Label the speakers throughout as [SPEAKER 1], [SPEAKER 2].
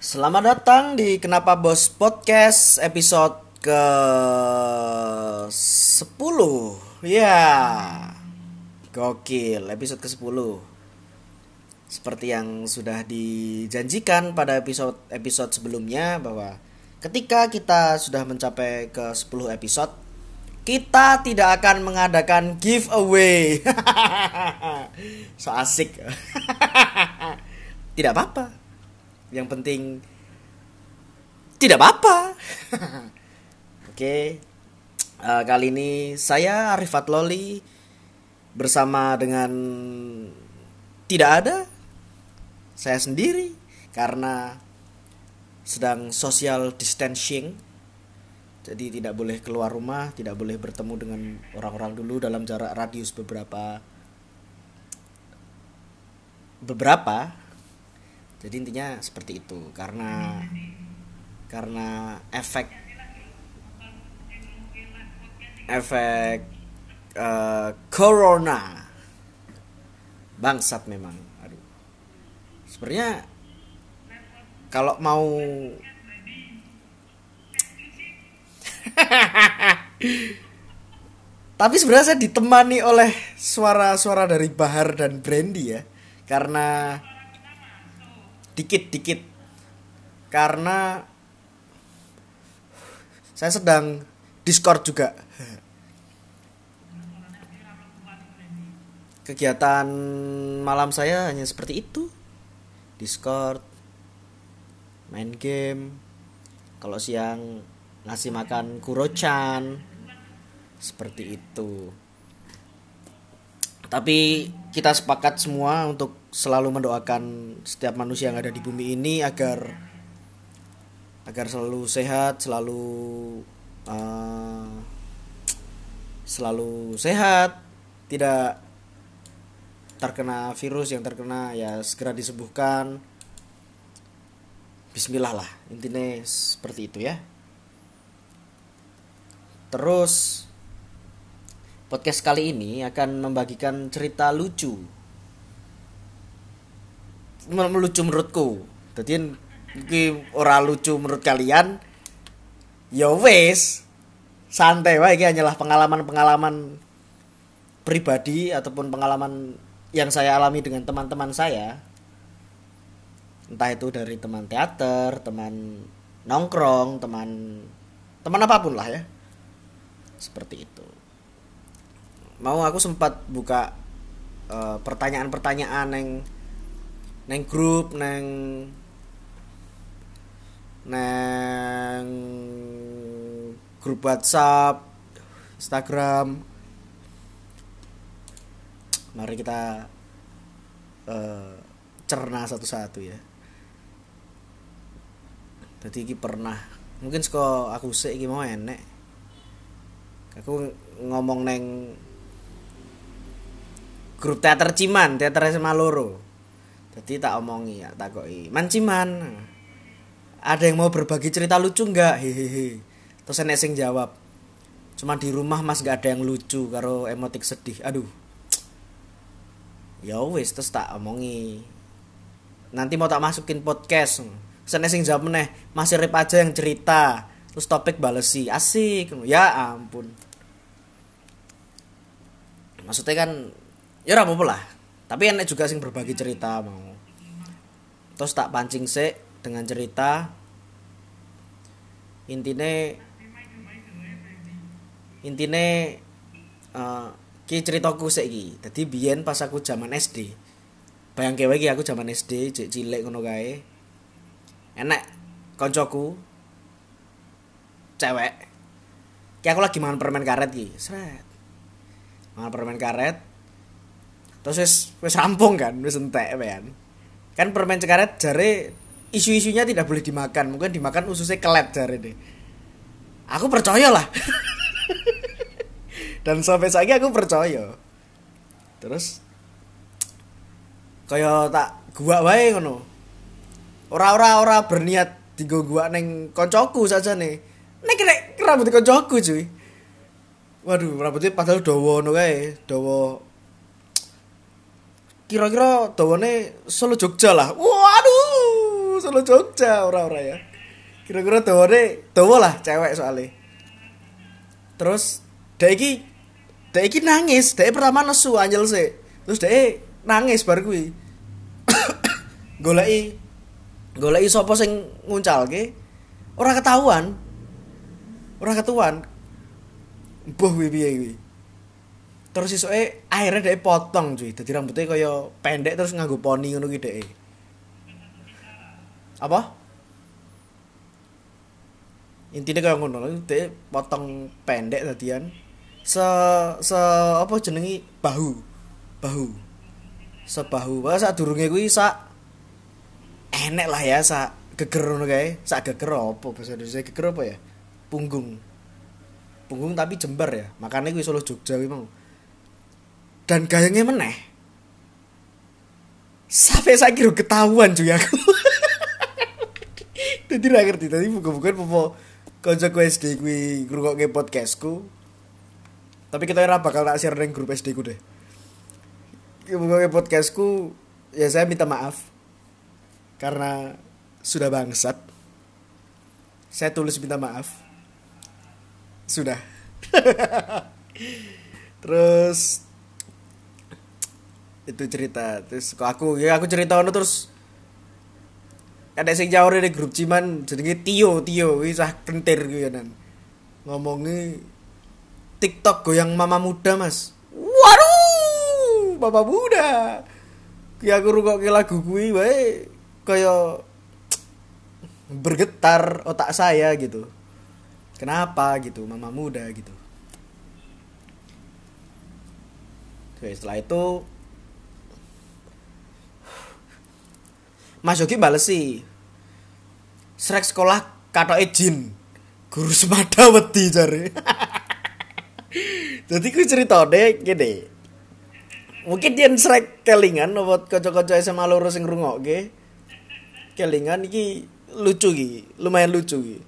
[SPEAKER 1] Selamat datang di Kenapa Bos Podcast episode ke 10 Ya Gokil episode ke 10 Seperti yang sudah dijanjikan pada episode episode sebelumnya Bahwa ketika kita sudah mencapai ke 10 episode Kita tidak akan mengadakan giveaway. So asik. Tidak apa-apa yang penting tidak apa-apa. Oke. Uh, kali ini saya Arifat Loli bersama dengan tidak ada saya sendiri karena sedang social distancing. Jadi tidak boleh keluar rumah, tidak boleh bertemu dengan orang-orang dulu dalam jarak radius beberapa beberapa jadi intinya seperti itu. Karena karena efek efek uh, corona. Bangsat memang. Aduh. Sebenarnya kalau mau tapi sebenarnya saya ditemani oleh suara-suara dari Bahar dan Brandy ya. Karena dikit-dikit karena saya sedang Discord juga. Kegiatan malam saya hanya seperti itu. Discord, main game. Kalau siang ngasih makan kurochan. Seperti itu. Tapi kita sepakat semua untuk selalu mendoakan setiap manusia yang ada di bumi ini agar agar selalu sehat, selalu uh, selalu sehat, tidak terkena virus yang terkena ya segera disembuhkan. Bismillah lah, intinya seperti itu ya. Terus podcast kali ini akan membagikan cerita lucu melucu menurutku. Jadi iki ora lucu menurut kalian ya wes santai wae iki hanyalah pengalaman-pengalaman pribadi ataupun pengalaman yang saya alami dengan teman-teman saya. Entah itu dari teman teater teman nongkrong teman teman apa pun lah ya. Seperti itu. Mau aku sempat buka uh, pertanyaan-pertanyaan yang neng grup neng neng grup WhatsApp Instagram. Mari kita uh, cerna satu-satu ya. Jadi ini pernah mungkin sekolah aku sih ini mau enek. Aku ngomong neng grup teater Ciman, teater SMA Loro. Jadi tak omongi ya, tak koi. Man Ciman. Ada yang mau berbagi cerita lucu nggak? Hehehe. Terus enek sing jawab. Cuma di rumah Mas gak ada yang lucu karo emotik sedih. Aduh. Ya wis terus tak omongi. Nanti mau tak masukin podcast. Sene sing jawab meneh, masih rip aja yang cerita. Terus topik balesi, asik. Ya ampun. Maksudnya kan ya ora apa-apa lah tapi enak juga sing berbagi cerita mau terus tak pancing sih dengan cerita. Intine intine uh, ki ceritaku sih ki jadi biyen pas aku zaman SD bayang kewe ki aku zaman SD cek cilik ngono kae. Enak koncoku cewek. Ki aku lagi makan permen karet ki seret makan permen karet. Terus wis rampung kan wis entek kan kan permen cekaret jare isu-isunya tidak boleh dimakan. Mungkin dimakan ususnya kelet jare deh. Aku percaya lah. Dan sampai saat aku percaya. Terus kaya tak gua wae ngono. Ora ora ora berniat digo gua neng koncoku saja nih nek nek rambut koncoku cuy. Waduh rambutnya padahal dawa ngono kae. Dawa kira-kira dawane Solo Jogja lah. Waduh, Solo Jogja ora-ora ya. Kira-kira dawane dawa lah cewek soalnya. Terus dek iki nangis, dek pertama nesu anjel sih. Terus dek nangis bar kuwi. goleki goleki sapa sing nguncalke ora ketahuan. Ora ketuan. Mbuh piye. Terus isoke akhirnya dhek potong cuy. Dadi rambutnya kaya pendek terus nganggo poni ngono ki dhek. Apa? Intinya kaya ngono, dhek potong pendek tadian. Se se apa jenengi bahu. Bahu. Sebahu. Wah sak durunge kuwi sak enek lah ya sak geger ngono kae. Sak geger apa bahasa Indonesia geger apa ya? Punggung. Punggung tapi jembar ya. Makanya kuwi Solo Jogja kuwi mau dan gayanya meneh. Sampai saya kira ketahuan juga aku. Jadi tidak ngerti. Tadi bukan-bukan popo konco SD gue ngrungok ke podcastku. Tapi kita ora bakal tak share neng grup SD ku deh. Buka podcastku ya saya minta maaf. Karena sudah bangsat. Saya tulis minta maaf. Sudah. Terus itu cerita. Terus kok aku ya aku cerita ono terus ada sing jawab di grup ciman jadi Tio Tio. Wis ah kentir gitu kan ngomongnya TikTok goyang mama muda mas. Waduh mama muda. Ya aku rungok ke lagu gue wae kaya bergetar otak saya gitu. Kenapa gitu mama muda gitu. Oke, setelah itu Mas Yogi sih. Srek sekolah katoke jin. Guru semada wedi jare. Jadi ku ceritane gini. Mungkin dia srek kelingan apa kanca-kanca SMA loro sing ngrungokke. Kelingan iki lucu iki, lumayan lucu iki.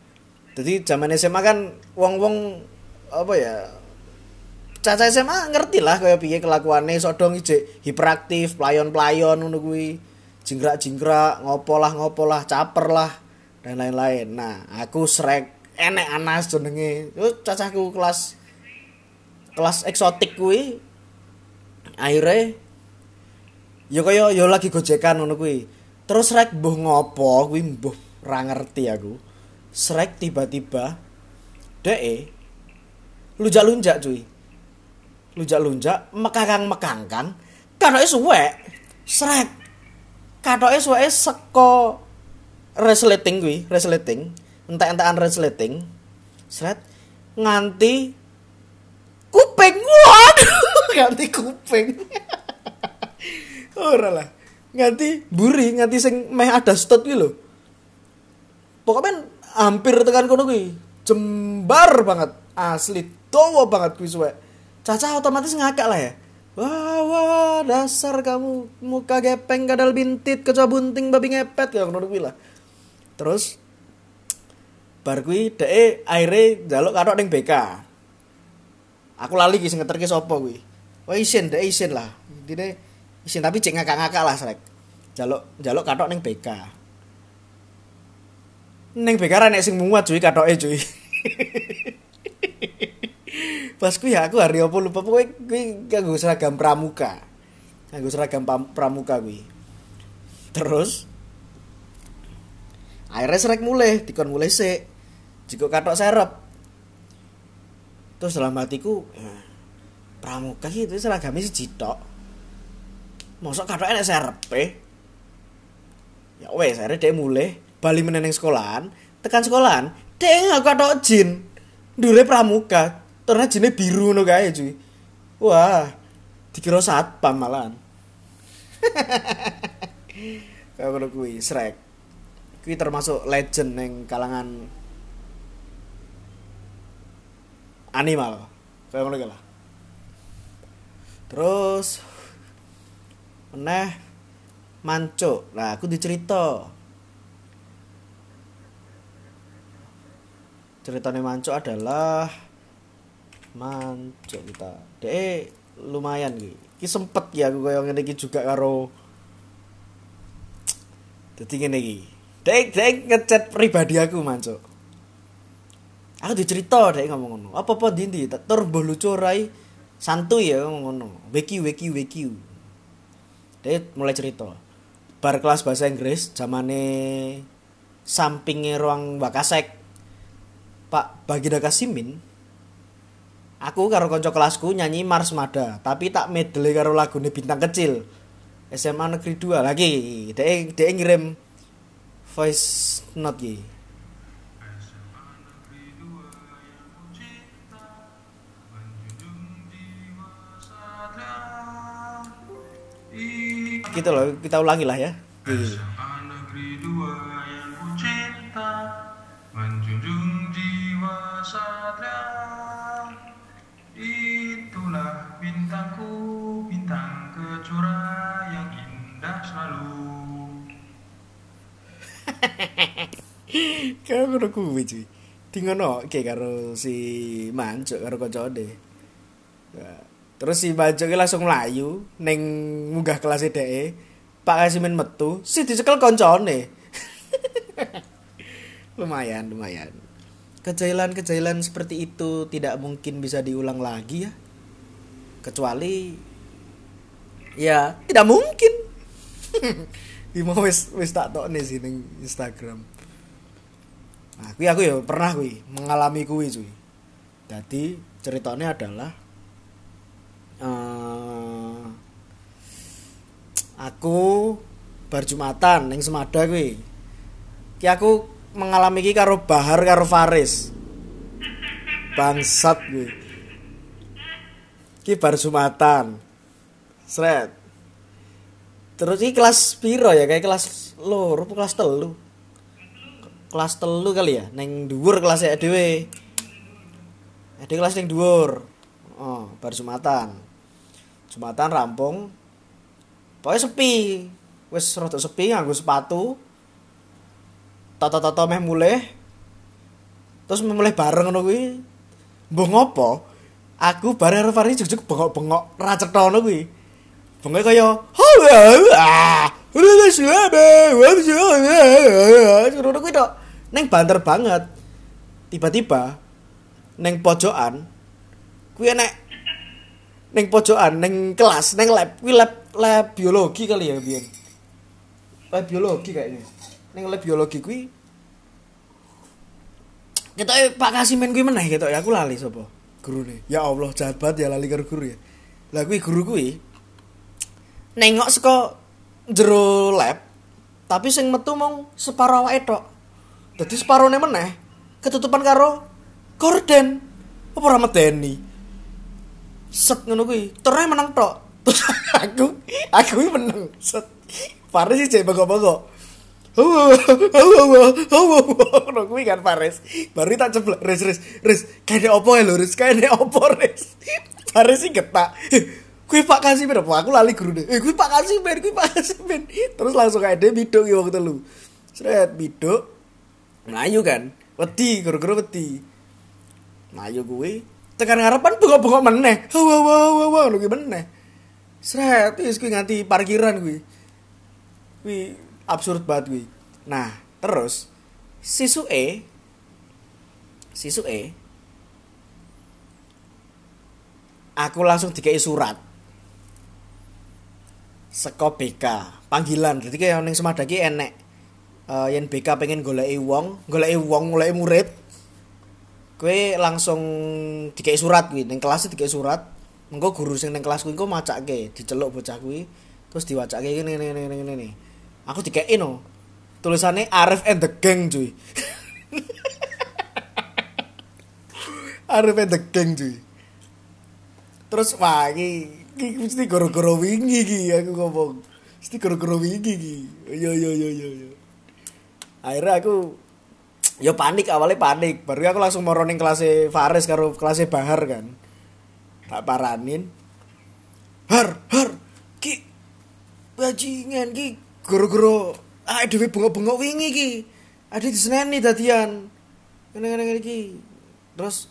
[SPEAKER 1] Jadi zaman SMA kan wong-wong apa ya Caca SMA ngerti lah kaya piye kelakuannya sodong ijek hiperaktif, playon-playon ngono kuwi jingkrak-jingkrak, ngopo lah ngopo lah, caper lah dan lain-lain. Nah, aku srek enek anas jenenge. Yo cacahku kelas kelas eksotik kuwi akhirnya yo kaya yo lagi gojekan ngono kuwi. Terus srek mbuh ngopo kuwi mbuh ra ngerti aku. Srek tiba-tiba dee lunjak-lunjak cuy. Lunjak-lunjak mekangkang-mekangkang kan suwek. Srek katoke suweke seko resleting kuwi, resleting, entek-entekan resleting. Sret nganti kuping. Waduh, nganti kuping. Ora lah. Nganti buri, nganti sing meh ada stot kuwi lho. Pokoknya hampir tekan kono kuwi. Jembar banget, asli dawa banget kuwi suwe. Caca otomatis ngakak lah ya. Wah, wah, dasar kamu muka gepeng kadal bintit kecoa bunting babi ngepet ya ngono kuwi lah. Terus bar kuwi dhek akhire njaluk kathok ning BK. Aku lali ki sing ngeterke sapa kuwi. Wah isin dhek isin lah. Intine isin tapi cek ngakak-ngakak lah srek. Jaluk jaluk kathok ning BK. Ning BK ra nek sing muat cuy kathoke cuy. pas kuwi aku hari apa lupa. Pokoknya kuwi kanggo seragam pramuka. Kanggo seragam pramuka kuwi. Terus akhirnya serek mulai dikon mulai sik. Jika katok serep. Terus dalam hatiku ya, pramuka itu seragamnya si jitok mosok katok enak serep eh ya wes akhirnya dia mulai bali meneneng sekolahan. Tekan sekolahan dia nggak katok jin. Dulu pramuka Ternyata jine biru no kae cuy. Wah, dikira satpam malahan. Ngono kuwi, Shrek. Kuwi termasuk legend neng kalangan animal. Kayak ngono lah. Terus meneh manco. Nah, aku dicerita. Ceritanya manco adalah mancuk kita deh lumayan ki ki sempet ya aku kaya ngene iki juga karo dadi ngene iki Dek, dek ngechat pribadi aku, Mancuk. Aku dicerita dek ngomong ngono. Apa-apa ndi tak tur mbah lucu rai santuy ya ngomong ngono. Weki weki weki. Dek mulai cerita. Bar kelas bahasa Inggris zamane sampingnya ruang Wakasek. Pak Baginda Kasimin Aku karo kanca kelasku nyanyi Mars Mada, tapi tak medley karo lagune Bintang Kecil. SMA Negeri 2 lagi. Dek dek ngirim voice note ki. Gitu loh, kita ulangi lah ya. Kaya ngono kuwi cuy. Dingono ke karo si Mancuk karo kancane. Nah, terus si Mancuk langsung mlayu ning munggah kelas dheke. Pak Kasimin metu, si dicekel kancane. lumayan, lumayan. Kejailan-kejailan seperti itu tidak mungkin bisa diulang lagi ya. Kecuali ya tidak mungkin. Bimo wis wis tak tokne sih ning Instagram. Nah, kuwi aku ya pernah kuwi mengalami kuwi cuy. Jadi ceritanya adalah eh aku bar Jumatan ning Semada kuwi. Ki aku mengalami ki karo Bahar karo Faris. Bangsat kuwi. Ki bar Jumatan. Sret. Terus ini kelas piro ya? Kayak kelas loro kelas telu? Kelas telu kali ya, neng dhuwur kelas ya dhewe. Ade kelas neng dhuwur. Oh, bar Jumatan. Jumatan rampung. Pokoknya sepi. Wis rada sepi nganggo sepatu. Tata-tata meh mulih. Terus mulih bareng kuwi. Mbok ngopo? Aku bare karo Faris jujuk bengok-bengok ra cetha ngono kuwi. Bengok kaya ah. Ngono kuwi tok. Neng banter banget. Tiba-tiba neng pojokan kuwi enek neng pojokan neng kelas neng lab kuwi lab lab biologi kali ya biyen. Lab biologi kayaknya. Neng lab biologi kuwi kita Pak Kasimen kuwi meneh gitu ya aku lali sapa gurune. Ya Allah jahat banget ya lali karo guru ya. Lah kuwi guru kuwi nengok saka jero lab tapi sing metu mong separo. Dadi separone meneh ketutupan karo gorden. Apa ora medeni? Set ngono kuwi. Terus menang tok. Terus aku aku menang. Set. Faris sih hawa, hawa, hawa, hawa, kuwi kan Faris. Baru tak ceblok, res, res, res. Kayaknya opo ya lho, res, kayaknya opo, res. Faris sih getak. Kuwi Pak Kasimin apa? Aku lali guru deh. Eh, kuwi Pak Kasimin, kuwi Pak Kasimin. Terus langsung dia biduk ya waktu lu. Seret biduk. Melayu kan. Wedi, guru-guru wedi. Melayu kuwi. Tekan ngarepan bengok-bengok meneh. Hawa, hawa, hawa, hawa, lu meneh. Seret, wis kuwi nganti parkiran kuwi. Kuwi absurd banget kuwi. Nah, terus sisuke sisuke aku langsung dikei surat seko BK panggilan jadi kayak ning semada ki enek uh, yen BK pengen goleki wong goleki wong goleki murid kue langsung dikei surat kuwi. Ning kelas dikei surat engko guru sing ning kelas kuwi engko macake diceluk bocah kuwi terus diwacake ngene ngene ngene ngene aku dikei no. Tulisannya Arif and the Gang cuy. Arif and the Gang cuy. Terus wah iki iki mesti goro-goro wingi iki aku ngomong. Mesti goro-goro wingi iki. Yo yo yo yo yo akhirnya aku yo panik awalnya panik. Baru aku langsung mau ning kelas Faris karo kelas Bahar kan. Tak paranin. Har har ki bajingan ki. Goro-goro ah dhewe bengok-bengok wingi ki. Ada di seneni dadian. Ngene-ngene iki terus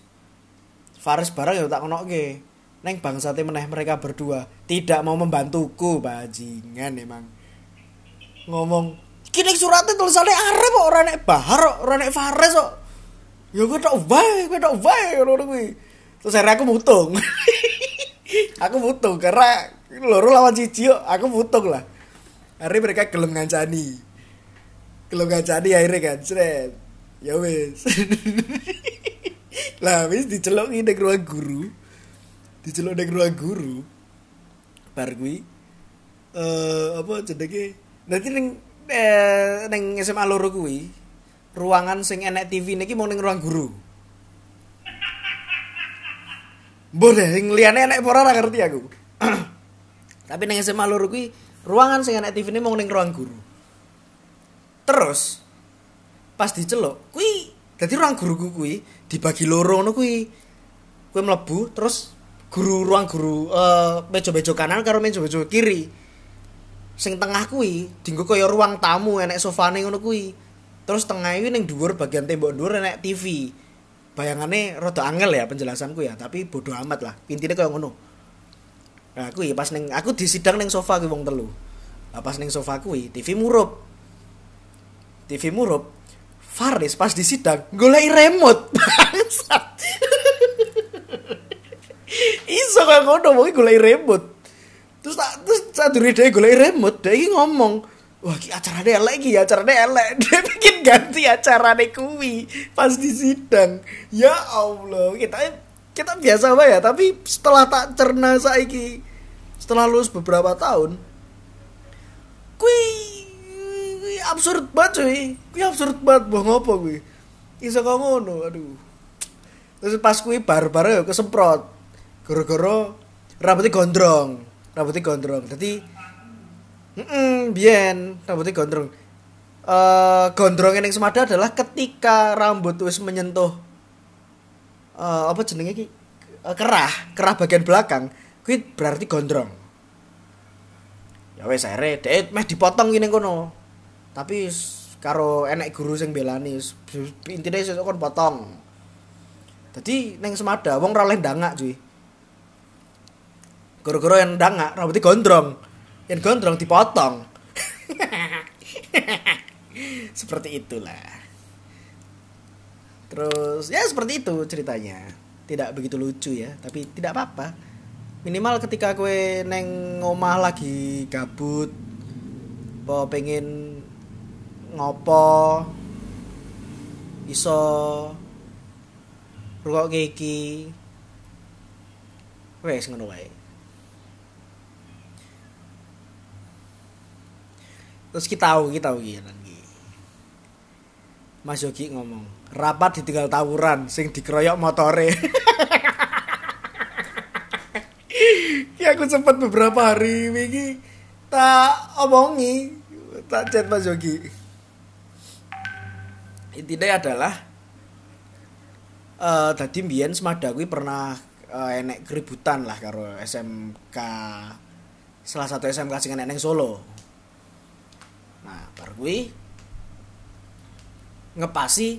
[SPEAKER 1] Faris barang ya tak konoke Neng bangsate meneh mereka berdua. Tidak mau membantuku bajingan emang. Ngomong kini suratnya tulisannya Arab kok ora nek Bahar kok ora nek Fares kok. Ya gue tok wae gue tok wae ngono kuwi. Terus akhirnya aku mutung. Aku mutung karena loro lawan cici aku mutung lah. Akhirnya mereka gelem ngancani. Gelem ngancani akhirnya kan seret ya wis. Lah wis diceluk ning ruang guru. Diceluk ning ruang guru. Bar kuwi eh apa jenenge? Nanti ning eh, ning SMA loro kuwi ruangan sing enek TV niki mau ning ruang guru Mbok deh, sing liyane enek apa ora ngerti aku. Tapi ning SMA loro kuwi ruangan sing enek TV ini mau ning ruang guru. Terus pas diceluk, kuwi dadi ruang guruku kuwi dibagi loro ngono kuwi. Kuwi mlebu terus guru ruang guru eh meja-meja kanan karo meja-meja kiri. Sing tengah kuwi dienggo kaya ruang tamu enek sofane ngono kuwi. Terus tengah kuwi ning dhuwur bagian tembok dhuwur enek TV. Bayangannya rada angel ya penjelasanku ya, tapi bodoh amat lah. Intinya kayak ngono. Nah, aku pas neng aku disidang neng sofa kuwi wong telu. Nah, pas neng sofa kuwi TV murup. TV murup. Faris pas disidang golek remote. Bangsat. Iso kaya ngono wong golek remote. Terus tak terus sadure dhewe golek remote, dia ngomong, Wah, ki acarane elek iki, acarane elek. Dia bikin ganti acarane kuwi pas di sidang. Ya Allah, kita kita biasa wae ya, tapi setelah tak cerna saiki setelah lulus beberapa tahun kuwi kuwi absurd banget cuy. Kuwi absurd banget boh ngopo kuwi. Iso kok ngono, aduh. Terus pas kuwi bar-bar ya kesemprot. Gara-gara rambutnya gondrong. Rambutnya gondrong. Jadi Heeh, biyen rambutnya gondrong. Eh gondrong yang semada adalah ketika rambut wis menyentuh eh apa jenenge iki? Eh, kerah, kerah bagian belakang, kuwi berarti gondrong. Ya wis akhirnya dhek meh dipotong ngene kono. Tapi karo enek guru sing belani intine sesuk kon potong. Dadi ning semada wong ora oleh ndangak cuy. Gara-gara yang ndangak rambutnya gondrong. Yang gondrong dipotong. seperti itulah. Terus ya seperti itu ceritanya. Tidak begitu lucu ya, tapi tidak apa-apa. Minimal ketika kue neng ngomah lagi gabut, apa pengen ngopo, iso rukok iki, wes ngono wae. Terus kita tahu, kita tahu gitu nanti. Mas Yogi ngomong, rapat ditinggal tawuran, sing dikeroyok motore. ya aku sempat beberapa hari wingi tak omongi, tak chat Mas Yogi. Intinya adalah eh tadi mbiyen semada kuwi pernah eh, enek keributan lah karo SMK salah satu SMK sing enek Solo. Nah, bar kuwi ngepasi.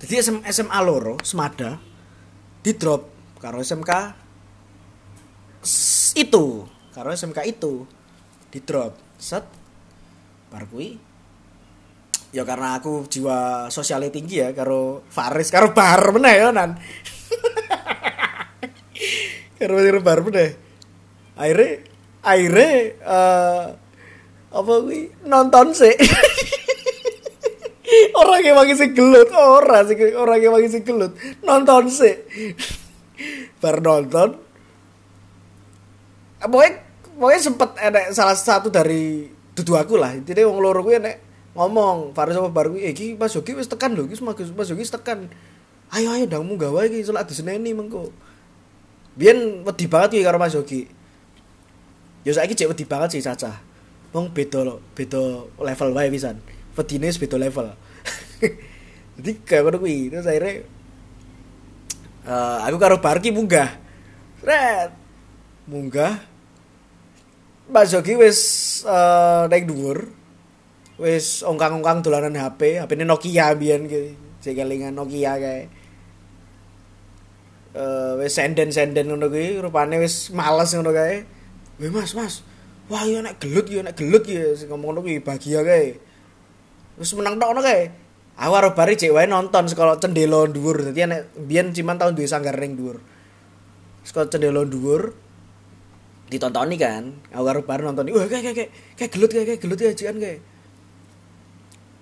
[SPEAKER 1] Jadi SM, SMA loro Semada di drop karo SMK itu karo SMK itu di drop set. Bar kuwi ya karena aku jiwa sosialnya tinggi ya karo Faris karo Bahar meneh ya nan. Karo Bahar meneh. Akhirnya akhirnya eh, apa kuwi? Nonton sih orang yang sing gelut orang sih orang yang sing gelut. Nonton sih bar nonton. Pokoknya pokoknya sempet enek salah satu dari dudu aku lah. Intinya wong loro kuwi enek ngomong Faris apa bar kuwi? "Eh, iki Mas Yogi wis tekan lho iki Mas Yogi tekan. Ayo ayo ndangmu gawe iki salat diseneni mengko. Biyen wedi banget kuwi karo Mas Yogi. Ya saiki cek wedi banget sih Caca wong beda beda level wae pisan. Wedine wis beda level. Jadi kayak ngono kuwi. Terus akhirnya eh, aku karo Barki munggah. Red munggah. Mas Jogi wis eh, naik dhuwur. Wis ongkang-ongkang dolanan HP HP ini Nokia biyen gitu sing Nokia kae. Eh wis senden-senden ngono kuwi. Rupane wis males ngono kae. Weh Mas, Mas. Wah, nek gelut ya, nek gelut ya ngomong ngono bahagia kae. Wis menang tok ngono kae. Aku karo bari cek wae nonton sekolah cendelo dhuwur. Dadi enek biyen ciman tahun duwe sanggar ning dhuwur. Sekolah cendelo dhuwur ditontoni kan. Aku karo bari nonton. Wah kayak kayak kayak kayak gelut kayak kayak gelut ya jian kayak.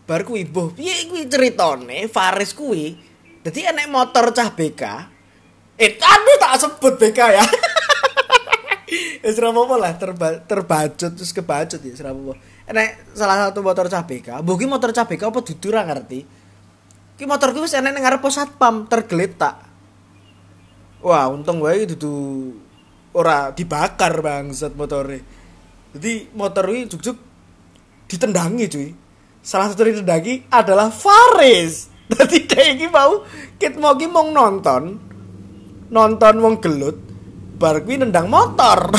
[SPEAKER 1] Bar kuwi boh, piye kuwi ceritane Faris kuwi. Dadi enek motor cah BK. Eh, aduh tak sebut BK ya. Wis ora apa lah terba terbajut terus kebacut ya apa. Enek salah satu motor cah BK. Mbok motor cah BK apa dudu ora ngerti. Ki motor ki wis enek ning ngarep satpam tergeletak. Wah, untung wae dudu ora dibakar bangsat motore. Jadi motor ini juk-juk ditendangi cuy. Salah satu ditendangi adalah Faris. Jadi kayak iki mau kit mau mau nonton nonton wong gelut bar kuwi nendang motor.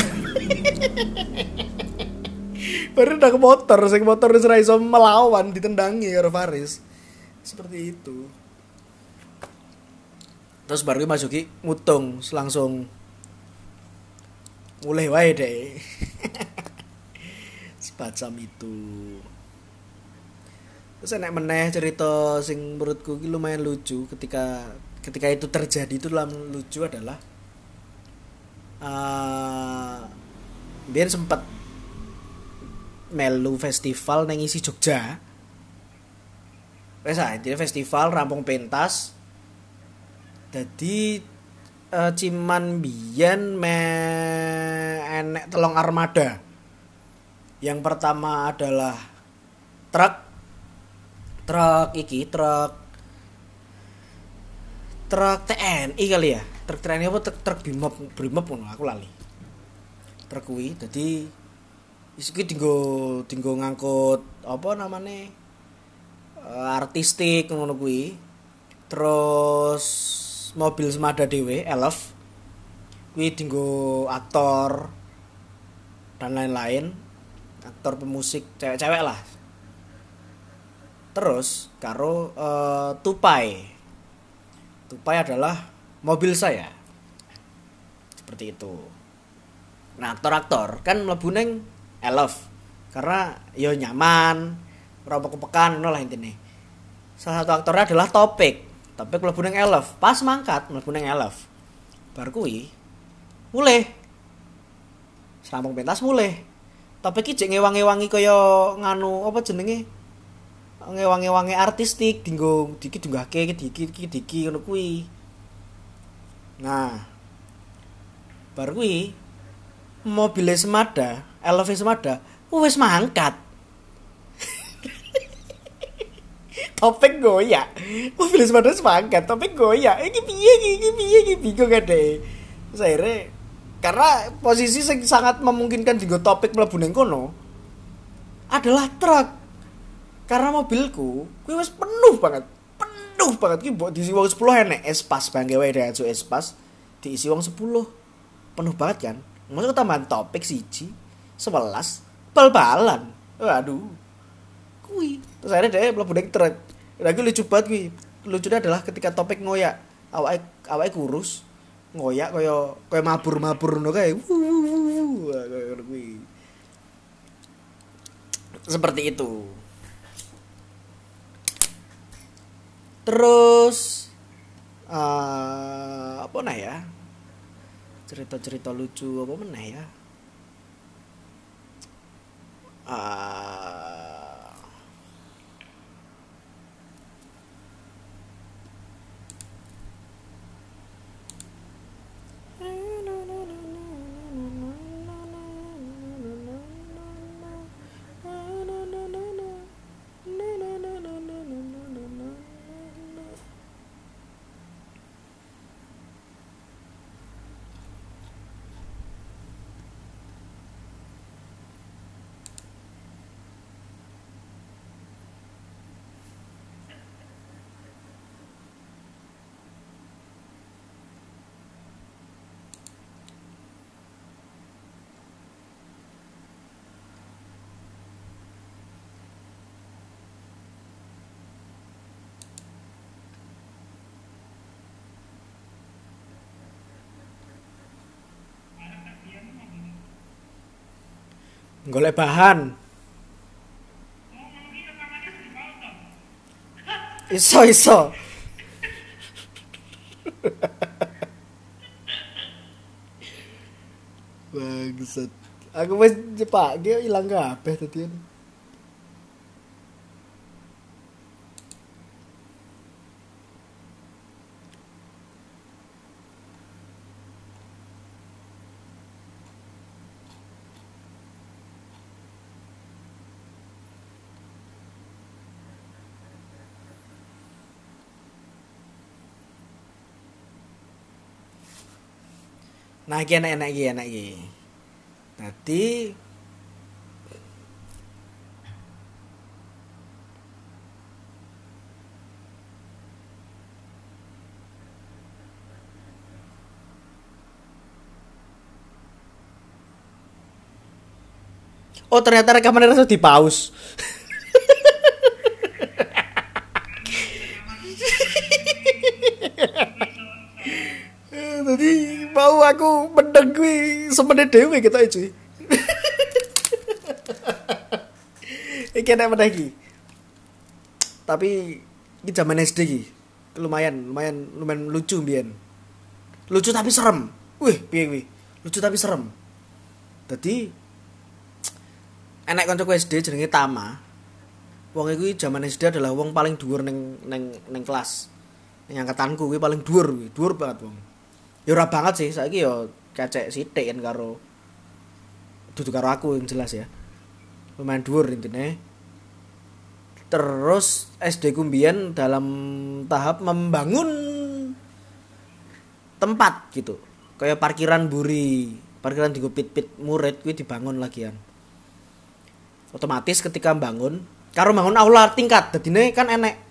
[SPEAKER 1] Baru nendang motor, sing motor wis iso melawan ditendangi karo Faris. Seperti itu. Terus kuwi masuki mutung langsung mulai wae deh. Semacam itu. Terus enak meneh cerita sing menurutku lumayan lucu ketika ketika itu terjadi itu lucu adalah uh, dia sempat melu festival neng isi Jogja. Wes intinya festival rampung pentas. Jadi uh, ciman biyen me enek telung armada. Yang pertama adalah truk truk iki truk truk TNI kali ya truk TNI apa truk truk Brimob Brimob ngono aku lali. Truk kuwi dadi iki dinggo dinggo ngangkut apa namanya uh, artistik ngono kuwi. Terus mobil semada dhewe elf kuwi dinggo aktor dan lain-lain aktor pemusik cewek-cewek lah. Terus karo uh, tupai. Tupai adalah mobil saya. Seperti itu. Nah aktor-aktor kan mlebu neng elf. Karena yo nyaman ora kepekan ngono lah intine. Salah satu aktornya adalah topik. Topik mlebu neng elf. Pas mangkat mlebu neng elf. Bar kuwi mulai serampung pentas mulai topik iki ngewangi-wangi kaya nganu apa jenenge? Ngewangi-wangi artistik dinggo diki dunggahke diki diki diki ngono kuwi nah. Bar kuwi mobil semada LV semada wis mangkat. Topeng goyak. Mobil semada wis mangkat topeng goyak. Iki piye iki iki piye iki bingung saya karena posisi yang sangat memungkinkan dinggo topik mlebu ning kono adalah truk. Karena mobilku kuwi wis penuh banget penuh banget. Ki mbok diisi wong 10 enek. Espas bangke wae Daihatsu espas diisi wong 10 penuh banget kan? Maksudnya tambahan topik siji 11 bal-balan. Waduh. Kuwi terus akhirnya dia mlebu ning truk lagi lucu banget kuwi lucunya adalah ketika topik ngoyak. Awake awake kurus ngoyak kaya kaya mabur-mabur ngono kae. Seperti itu terus uh, apa nah ya? Cerita-cerita lucu apa mana ya? Uh, golek bahan Iso iso. Bangsat. Aku wis nyepake ilang kabeh tadi. Nah, iki enak-enak iki, enak iki. Dadi Oh ternyata rekaman langsung di pause. mau aku mendeng kuwi semene dhewe kita cuy. iki nek meneh iki. Tapi iki zaman SD iki. Lumayan, lumayan lumayan lucu mbiyen. Lucu tapi serem. Wih, piye kuwi? Lucu tapi serem. Dadi enek kancaku SD jenenge Tama. Wong iku zaman SD adalah wong paling dhuwur ning ning ning kelas. Ning angkatanku kuwi paling dhuwur kuwi, dhuwur banget wong. Ya ora banget sih, saiki ya kecek sithik kan karo dudu karo aku yang jelas ya. Lumayan dhuwur intine. Terus SD ku mbiyen dalam tahap membangun tempat gitu. Kayak parkiran buri, parkiran di pit-pit murid kuwi dibangun lagian. Otomatis ketika bangun, karo bangun aula tingkat, dadine kan enek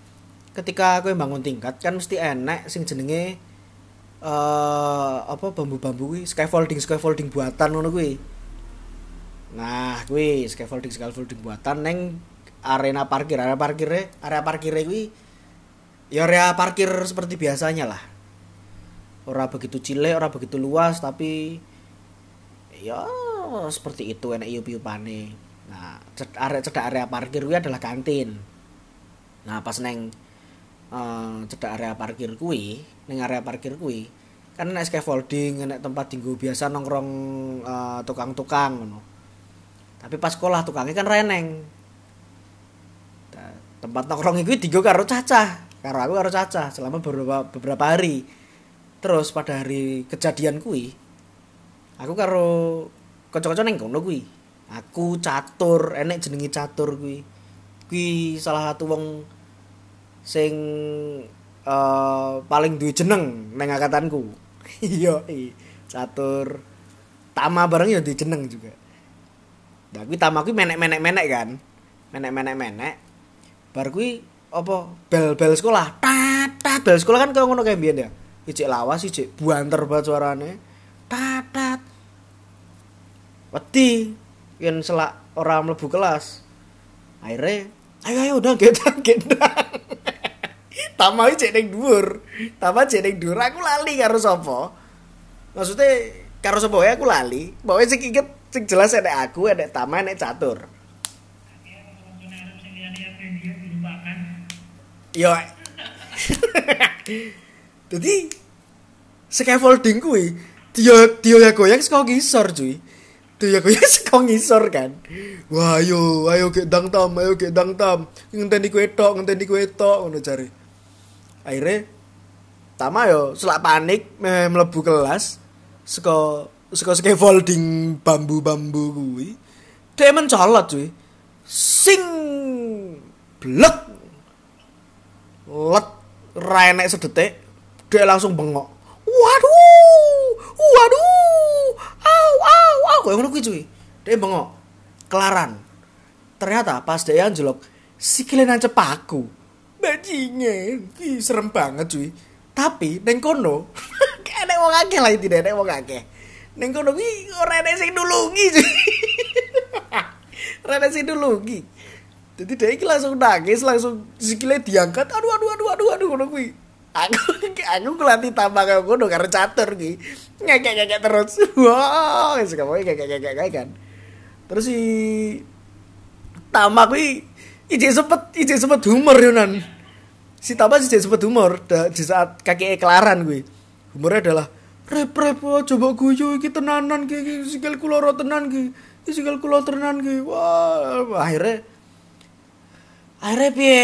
[SPEAKER 1] ketika kowe bangun tingkat kan mesti enek sing jenenge eh apa bambu-bambu kuwi scaffolding scaffolding buatan ngono kuwi. Nah, kuwi scaffolding scaffolding buatan neng arena parkir, area parkirnya, area parkirnya kuwi ya area parkir seperti biasanya lah. Ora begitu cilik, ora begitu luas tapi ya seperti itu enak iup-iupane. Nah, ced- area cedak area parkir kuwi adalah kantin. Nah, pas neng eh cedak area parkir kuwi, ning area parkir kuwi kan enek scaffolding, enek tempat dinggo biasa nongkrong eh, tukang-tukang ngono. Tapi pas sekolah tukangnya kan reneng. Tempat nongkrong itu digo karo cacah, karo aku karo cacah selama beberapa beberapa hari. Terus pada hari kejadian kuwi, aku karo kanca-kanca ning kono kuwi. Aku catur, enek jenenge catur kuwi. Kuwi salah satu wong sing eh, paling duwe jeneng neng angkatanku. Iya, catur. Tama bareng ya duwe jeneng juga. Nah, kuwi tama kuwi menek-menek-menek kan. Menek-menek-menek. Bar kuwi apa bel-bel sekolah. Tat bel sekolah kan kaya ngono kayak biyen ya. Ijik lawas, ijik buanter banget suarane. Tat tat. Wedi yen selak ora mlebu kelas. Akhirnya ayo ayo udah gendang gendang. Tama iki cek ning dhuwur. Tama cek ning dhuwur aku lali karo sapa. Maksudnya karo wae aku lali. Pokoke sing inget sing jelas enek aku, enek Tama, enek catur. Yo. Jadi scaffolding kuwi dia dia goyang saka ngisor cuy. Dia goyang saka ngisor kan. Wah ayo ayo ke dang tam, ayo ke dang tam. Ngenteni kowe tok, ngenteni kowe tok ngono jare. Akhirnya Tama yo selak panik meh mlebu kelas saka saka scaffolding bambu-bambu kuwi. Dia mencolot cuy. Sing! Blek! Let ra enek sedetik dia langsung bengok. Waduh! Waduh! Au au kayak ngono kuwi cuy. Dia bengok. Kelaran. Ternyata pas dia anjlok sikile nancep aku bajingan Ih, serem banget cuy tapi neng kono enek wong akeh lah tidak enek wong akeh neng kono kuwi ora enek sing nulungi cuy ora enek sing nulungi jadi dia iki langsung nangis, langsung sikile diangkat. Aduh aduh aduh aduh aduh ngono kuwi. Aku aku kelatih tambah kaya ngono karo catur ki. Ngekek-ngekek terus. Wah, wis kamu ngekek-ngekek kan. Terus si Tama kuwi ije sempet ije sempet humor yo nan. si Tama sih sempat humor da- di saat kaki kelaran gue humornya adalah rep rep oh, coba guyu iki tenanan ki iki sikil kula tenan ki iki sikil kula tenan ki wah akhirnya akhirnya piye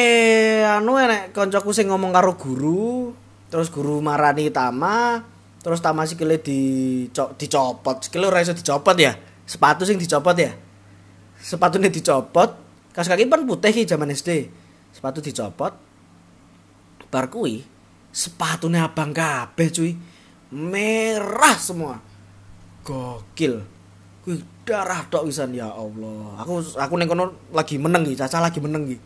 [SPEAKER 1] anu enek koncoku sing ngomong karo guru terus guru marani Tama terus Tama sikile dico- dicopot. Sikile ora iso dicopot ya? Sepatu sing dicopot ya? Sepatunya dicopot kas kaki pan putih ki zaman SD sepatu dicopot. Bar kuwi sepatunya abang kabeh cuy. Merah semua. Gokil. Kuwi darah tok wisan ya Allah. Aku aku ning kono lagi meneng iki caca lagi meneng iki.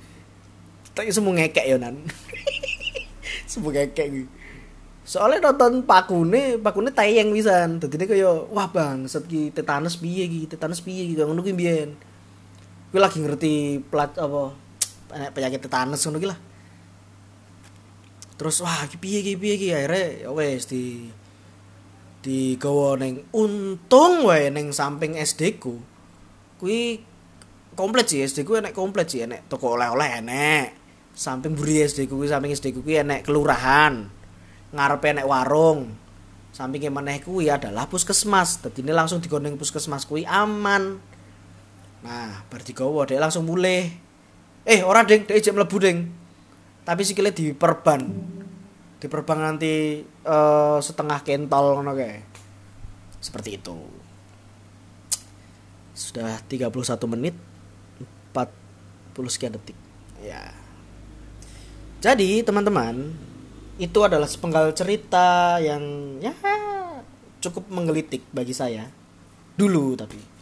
[SPEAKER 1] Tak semu ngekek ya nan. Semu ngekek iki. Soalnya nonton pakune pakune tayang wisan dadi kaya wah bang set ki tetanus piye iki? Tetanus piye iki? Ngono kuwi mbiyen kuwi lagi ngerti plat apa penyakit tetanus ngono ki lah. Terus wah iki piye iki piye iki? Akhirnya ya wes di di gawa neng untung wae neng samping SD ku. Kuwi komplit sih SD ku enek komplit sih enek toko oleh-oleh enek. Samping buri SD ku samping SD ku enek kelurahan. Ngarepe enek warung. Samping meneh kuwi adalah puskesmas. Dadi langsung digondeng puskesmas kuwi aman nah bar digawa dhek langsung mulih. Eh ora ding dhek ijek mlebu ding tapi sikile diperban. Diperban nanti eh, setengah kentol ngono kae. Seperti itu. Sudah 31 menit 40 sekian detik. Ya. Jadi teman-teman itu adalah sepenggal cerita yang ya cukup menggelitik bagi saya. Dulu tapi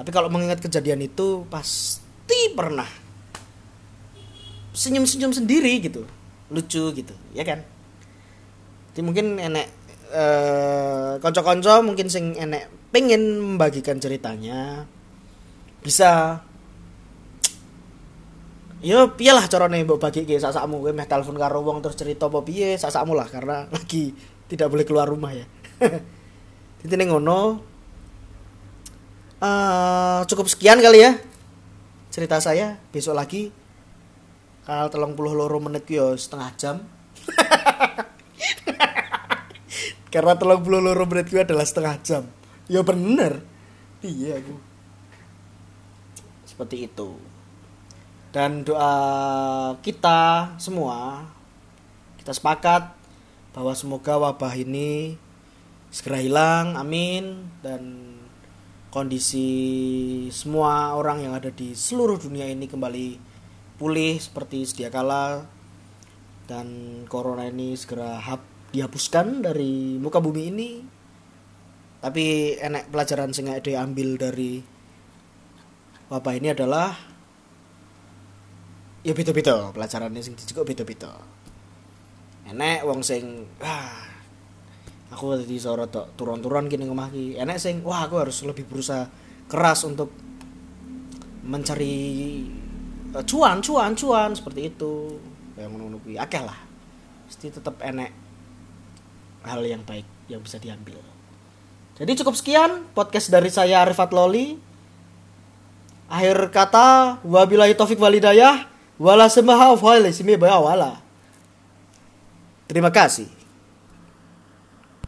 [SPEAKER 1] tapi kalau mengingat kejadian itu pasti pernah. Senyum-senyum sendiri gitu. Lucu gitu ya kan? Jadi mungkin enek eh konco-konco mungkin sing enek pengen membagikan ceritanya bisa. Yo piye lah carane mbok bagike sak-sakmu. Kowe meh telepon karo wong terus cerita apa piye sak-sakmu lah karena lagi tidak boleh keluar rumah ya. Intine ngono eh cukup sekian kali ya cerita saya. Besok lagi kalau telung puluh loro menit yo setengah jam. Karena telung puluh loro menit ku adalah setengah jam. Ya bener. Iya aku? Seperti itu. Dan doa kita semua kita sepakat bahwa semoga wabah ini segera hilang. Amin. Dan kondisi semua orang yang ada di seluruh dunia ini kembali pulih seperti sedia kala. Dan corona ini segera hap, dihapuskan dari muka bumi ini. Tapi enek pelajaran sing diambil dari wabah ini adalah ya beda-beda pelajarannya sing dijekuk beda-beda. Enek wong sing wah aku tadi soro tok turun-turun gini ngomah ki enek sing wah aku harus lebih berusaha keras untuk mencari eh, cuan cuan cuan seperti itu. Ngono kuwi. Akeh lah. Mesti tetap enek hal yang baik yang bisa diambil. Jadi cukup sekian podcast dari saya Arifat Loli. Akhir kata wabillahi taufik walidayah wala of wala. Terima kasih